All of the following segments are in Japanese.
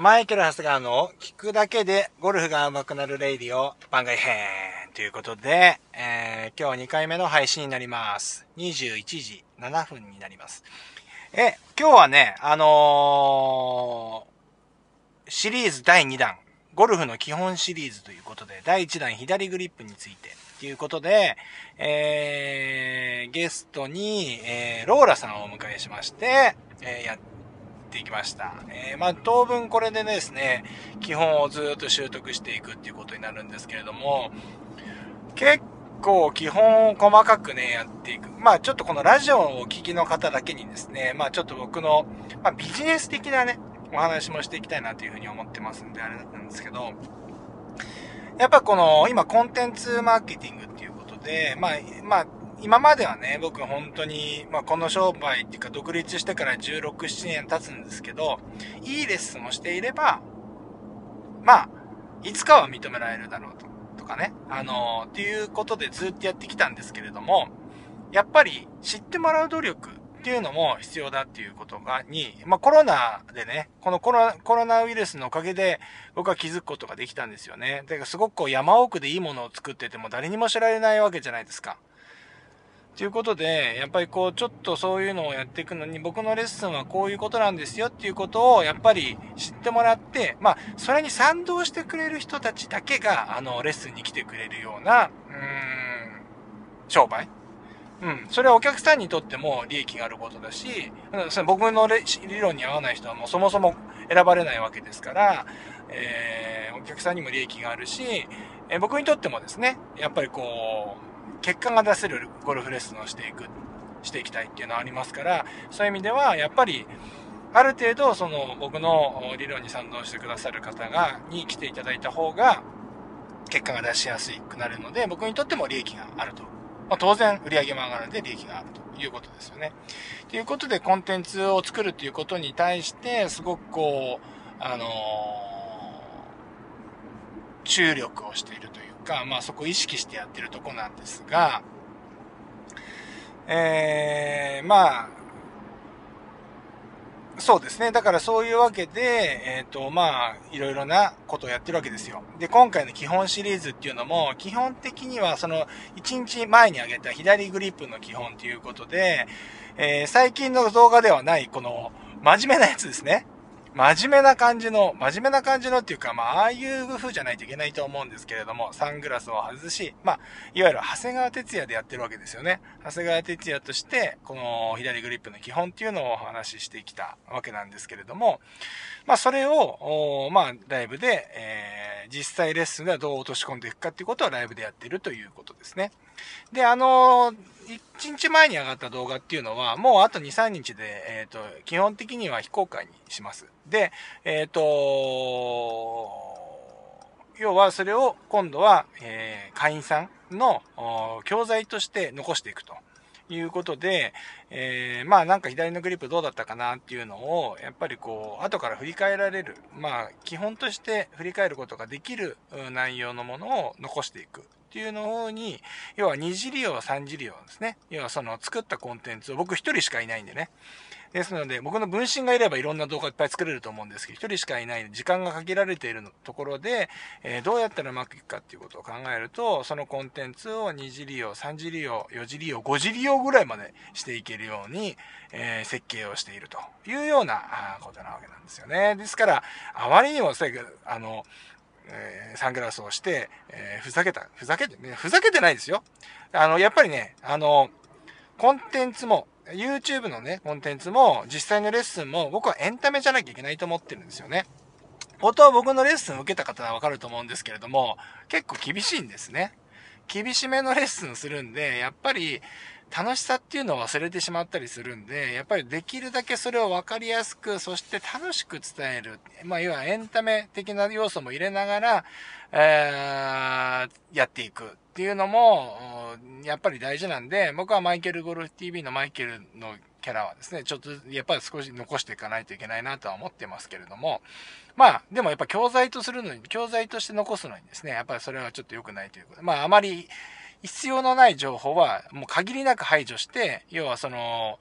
マイケル・ハスガーの聞くだけでゴルフが上手くなるレイディオ番外編ということで、えー、今日2回目の配信になります。21時7分になります。え、今日はね、あのー、シリーズ第2弾、ゴルフの基本シリーズということで、第1弾左グリップについてということで、えー、ゲストに、えー、ローラさんをお迎えしまして、えー、やってっていきました。えー、まあ、当分これでですね、基本をずっと習得していくっていうことになるんですけれども、結構基本を細かくね、やっていく。まあ、ちょっとこのラジオをお聞きの方だけにですね、まあ、ちょっと僕の、まあ、ビジネス的なね、お話もしていきたいなというふうに思ってますんで、あれだったんですけど、やっぱこの、今コンテンツマーケティングっていうことで、まあ、まあ、今まではね、僕本当に、まあ、この商売っていうか独立してから16、7年経つんですけど、いいレッスンをしていれば、まあ、いつかは認められるだろうと、とかね、あのー、っていうことでずっとやってきたんですけれども、やっぱり知ってもらう努力っていうのも必要だっていうことが、に、まあコロナでね、このコロコロナウイルスのおかげで僕は気づくことができたんですよね。だからすごくこう山奥でいいものを作ってても誰にも知られないわけじゃないですか。ということで、やっぱりこう、ちょっとそういうのをやっていくのに、僕のレッスンはこういうことなんですよっていうことを、やっぱり知ってもらって、まあ、それに賛同してくれる人たちだけが、あの、レッスンに来てくれるような、うーん、商売。うん。それはお客さんにとっても利益があることだし、その僕の理論に合わない人はもうそもそも選ばれないわけですから、えー、お客さんにも利益があるし、えー、僕にとってもですね、やっぱりこう、結果が出せるゴルフレッスンをしていく、していきたいっていうのはありますから、そういう意味では、やっぱり、ある程度、その、僕の理論に賛同してくださる方が、に来ていただいた方が、結果が出しやすくなるので、僕にとっても利益があると。まあ、当然、売り上げも上がるので利益があるということですよね。ということで、コンテンツを作るということに対して、すごくこう、あのー、注力をしているというか、まあそこ意識してやってるとこなんですが、えー、まあ、そうですね。だからそういうわけで、えっ、ー、と、まあ、いろいろなことをやってるわけですよ。で、今回の基本シリーズっていうのも、基本的にはその、1日前に挙げた左グリップの基本ということで、えー、最近の動画ではない、この、真面目なやつですね。真面目な感じの、真面目な感じのっていうか、まあ、ああいう風じゃないといけないと思うんですけれども、サングラスを外し、まあ、いわゆる長谷川哲也でやってるわけですよね。長谷川哲也として、この左グリップの基本っていうのをお話ししてきたわけなんですけれども、まあ、それを、まあ、ライブで、えー、実際レッスンではどう落とし込んでいくかっていうことはライブでやってるということですね。で、あのー1日前に上がった動画っていうのは、もうあと2、3日で、えっ、ー、と、基本的には非公開にします。で、えっ、ー、と、要はそれを今度は、えー、会員さんの教材として残していくと。いうことで、えー、まあなんか左のグリップどうだったかなっていうのを、やっぱりこう、後から振り返られる、まあ基本として振り返ることができる内容のものを残していくっていうの方に、要は二次利用、三次利用ですね。要はその作ったコンテンツを僕一人しかいないんでね。ですので、僕の分身がいればいろんな動画いっぱい作れると思うんですけど、一人しかいない時間が限られているところで、えー、どうやったらうまくいくかっていうことを考えると、そのコンテンツを二次利用、三次利用、四次利用、五次利用ぐらいまでしていけるように、えー、設計をしているというようなことなわけなんですよね。ですから、あまりにも、あの、えー、サングラスをして、えー、ふざけた、ふざけてね、ふざけてないですよ。あの、やっぱりね、あの、コンテンツも、YouTube のね、コンテンツも、実際のレッスンも、僕はエンタメじゃなきゃいけないと思ってるんですよね。本当は僕のレッスンを受けた方はわかると思うんですけれども、結構厳しいんですね。厳しめのレッスンするんで、やっぱり、楽しさっていうのを忘れてしまったりするんで、やっぱりできるだけそれを分かりやすく、そして楽しく伝える。まあ、要はエンタメ的な要素も入れながら、えー、やっていくっていうのも、やっぱり大事なんで、僕はマイケルゴルフ TV のマイケルのキャラはですね、ちょっとやっぱり少し残していかないといけないなとは思ってますけれども、まあ、でもやっぱ教材とするのに、教材として残すのにですね、やっぱりそれはちょっと良くないということで、まあ、あまり、必要のない情報はもう限りなく排除して、要はその、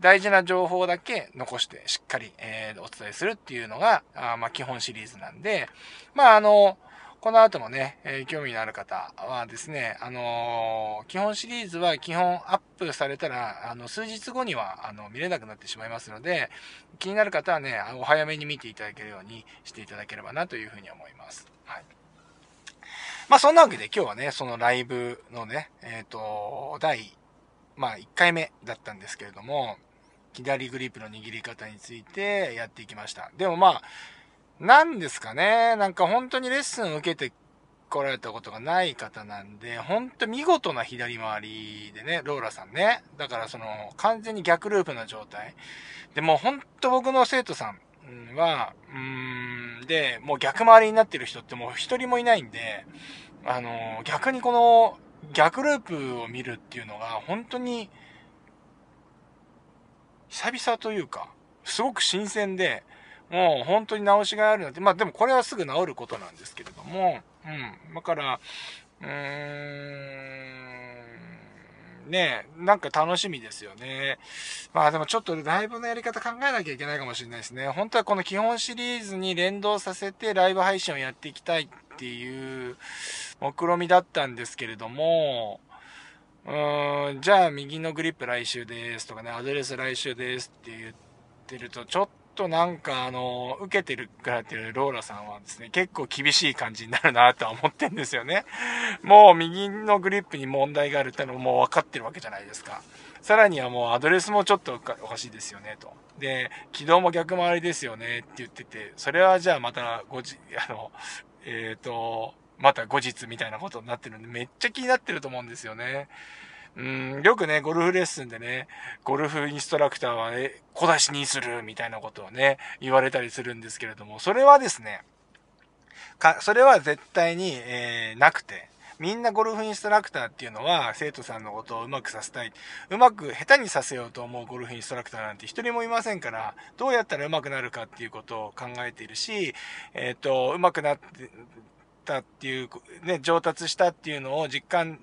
大事な情報だけ残してしっかり、えー、お伝えするっていうのが、あまあ、基本シリーズなんで、まあ、あの、この後もね、えー、興味のある方はですね、あのー、基本シリーズは基本アップされたら、あの、数日後には、あの、見れなくなってしまいますので、気になる方はね、お早めに見ていただけるようにしていただければなというふうに思います。はい。まあ、そんなわけで今日はね、そのライブのね、えっ、ー、と、第、まあ、1回目だったんですけれども、左グリップの握り方についてやっていきました。でもまあ、なんですかね。なんか本当にレッスンを受けて来られたことがない方なんで、本当見事な左回りでね、ローラさんね。だからその、完全に逆ループな状態。でも本当僕の生徒さんは、うーん、で、もう逆回りになってる人ってもう一人もいないんで、あの、逆にこの逆ループを見るっていうのが本当に久々というか、すごく新鮮で、もう本当に直しがあるなんて、まあでもこれはすぐ治ることなんですけれども、うん。だから、うーん、ねなんか楽しみですよね。まあでもちょっとライブのやり方考えなきゃいけないかもしれないですね。本当はこの基本シリーズに連動させてライブ配信をやっていきたいっていう目論みだったんですけれども、うーん、じゃあ右のグリップ来週ですとかね、アドレス来週ですって言ってると、ちょっととなんかあの、受けてるからっていうローラさんはですね、結構厳しい感じになるなとは思ってんですよね。もう右のグリップに問題があるってのももう分かってるわけじゃないですか。さらにはもうアドレスもちょっとおかしいですよねと。で、軌道も逆回りですよねって言ってて、それはじゃあまたごじ、あの、えっ、ー、と、また後日みたいなことになってるんで、めっちゃ気になってると思うんですよね。うん、よくね、ゴルフレッスンでね、ゴルフインストラクターはね、小出しにするみたいなことをね、言われたりするんですけれども、それはですね、か、それは絶対に、えー、なくて、みんなゴルフインストラクターっていうのは生徒さんのことをうまくさせたい。うまく下手にさせようと思うゴルフインストラクターなんて一人もいませんから、どうやったらうまくなるかっていうことを考えているし、えっ、ー、と、うまくなったっていう、ね、上達したっていうのを実感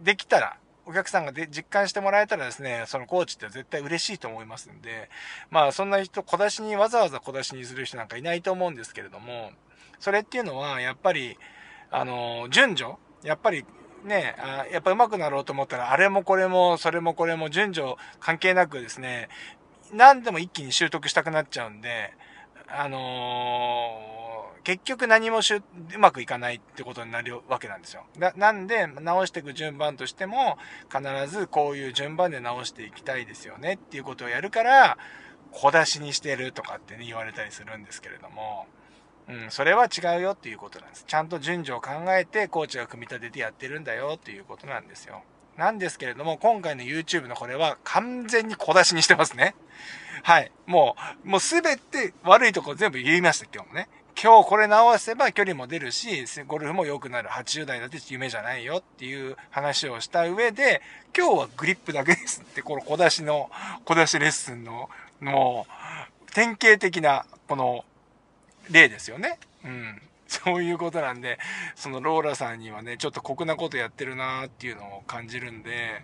できたら、お客さんがで実感してもらえたらですね、そのコーチって絶対嬉しいと思いますんで、まあそんな人、小出しに、わざわざ小出しにする人なんかいないと思うんですけれども、それっていうのは、やっぱり、あの、順序やっぱりね、あやっぱ上手くなろうと思ったら、あれもこれも、それもこれも順序関係なくですね、何でも一気に習得したくなっちゃうんで、あのー結局何もしゅうまくいかないってことになるわけなんですよ。ななんで、直していく順番としても、必ずこういう順番で直していきたいですよねっていうことをやるから、小出しにしてるとかってね、言われたりするんですけれども、うん、それは違うよっていうことなんです。ちゃんと順序を考えて、コーチが組み立ててやってるんだよっていうことなんですよ。なんですけれども、今回の YouTube のこれは完全に小出しにしてますね。はい。もう、もうすべて悪いとこ全部言いました、今日もね。今日これ直せば距離も出るし、ゴルフも良くなる。80代だって夢じゃないよっていう話をした上で、今日はグリップだけですって、この小出しの、小出しレッスンの、もう、典型的な、この、例ですよね。うん。そういうことなんで、そのローラさんにはね、ちょっと酷なことやってるなーっていうのを感じるんで、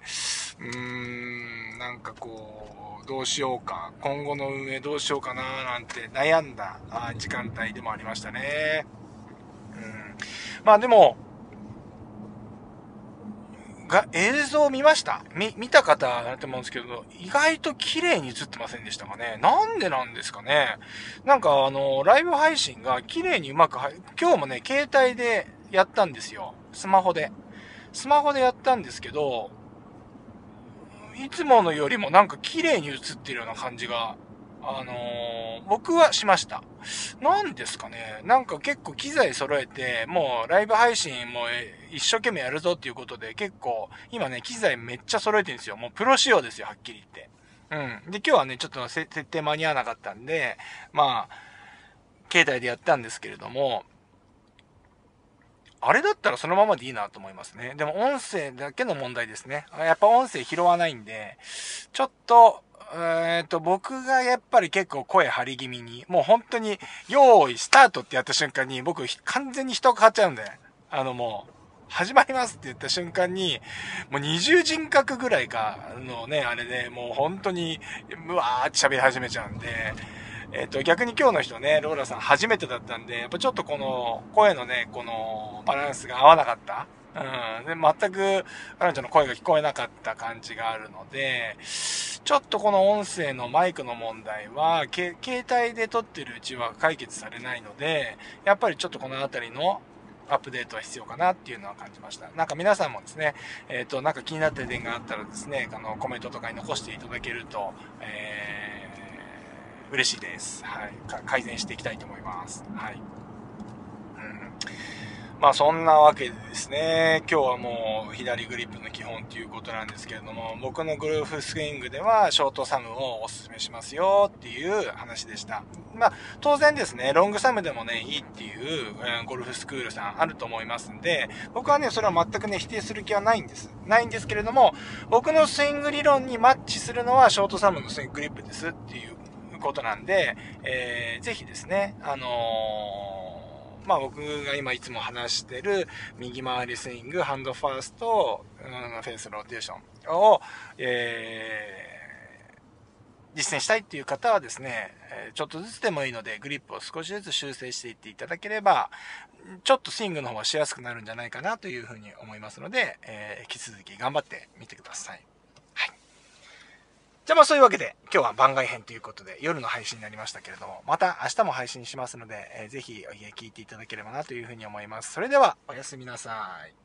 うーん、なんかこう、どうしようか、今後の運営どうしようかなーなんて悩んだ時間帯でもありましたね。うん。まあでも、が、映像を見ました？見、見た方だと思うんですけど、意外と綺麗に映ってませんでしたかね？なんでなんですかね？なんかあの、ライブ配信が綺麗にうまく今日もね、携帯でやったんですよ。スマホで。スマホでやったんですけど、いつものよりもなんか綺麗に映ってるような感じが、あのー、僕はしました。なんですかね。なんか結構機材揃えて、もうライブ配信も一生懸命やるぞっていうことで結構、今ね、機材めっちゃ揃えてるんですよ。もうプロ仕様ですよ、はっきり言って。うん。で、今日はね、ちょっと設定間に合わなかったんで、まあ、携帯でやったんですけれども、あれだったらそのままでいいなと思いますね。でも音声だけの問題ですね。やっぱ音声拾わないんで、ちょっと、えっ、と、僕がやっぱり結構声張り気味に、もう本当に、用意スタートってやった瞬間に僕完全に人が変わっちゃうんで、あのもう、始まりますって言った瞬間に、もう二重人格ぐらいかのね、あれで、もう本当に、うわーって喋り始めちゃうんで、えっ、と、逆に今日の人ね、ローラさん初めてだったんで、やっぱちょっとこの、声のね、この、バランスが合わなかった。うん。で、全く彼女の声が聞こえなかった感じがあるので、ちょっとこの音声のマイクの問題は、携帯で撮ってるうちは解決されないので、やっぱりちょっとこの辺りのアップデートは必要かなっていうのは感じました。なんか皆さんもですね、えっ、ー、と、なんか気になってる点があったらですね、あの、コメントとかに残していただけると、えー、嬉しいです。はい。改善していきたいと思います。はい。まあそんなわけでですね、今日はもう左グリップの基本ということなんですけれども、僕のグルーフスイングではショートサムをお勧めしますよっていう話でした。まあ当然ですね、ロングサムでもね、いいっていう、ゴルフスクールさんあると思いますんで、僕はね、それは全くね、否定する気はないんです。ないんですけれども、僕のスイング理論にマッチするのはショートサムのスインググリップですっていうことなんで、えー、ぜひですね、あのーまあ僕が今いつも話してる右回りスイング、ハンドファースト、うん、フェースローテーションを、えー、実践したいっていう方はですね、ちょっとずつでもいいのでグリップを少しずつ修正していっていただければ、ちょっとスイングの方がしやすくなるんじゃないかなというふうに思いますので、えー、引き続き頑張ってみてください。じゃあまあそういうわけで、今日は番外編ということで、夜の配信になりましたけれども、また明日も配信しますので、えー、ぜひ聞いていただければなというふうに思います。それでは、おやすみなさい。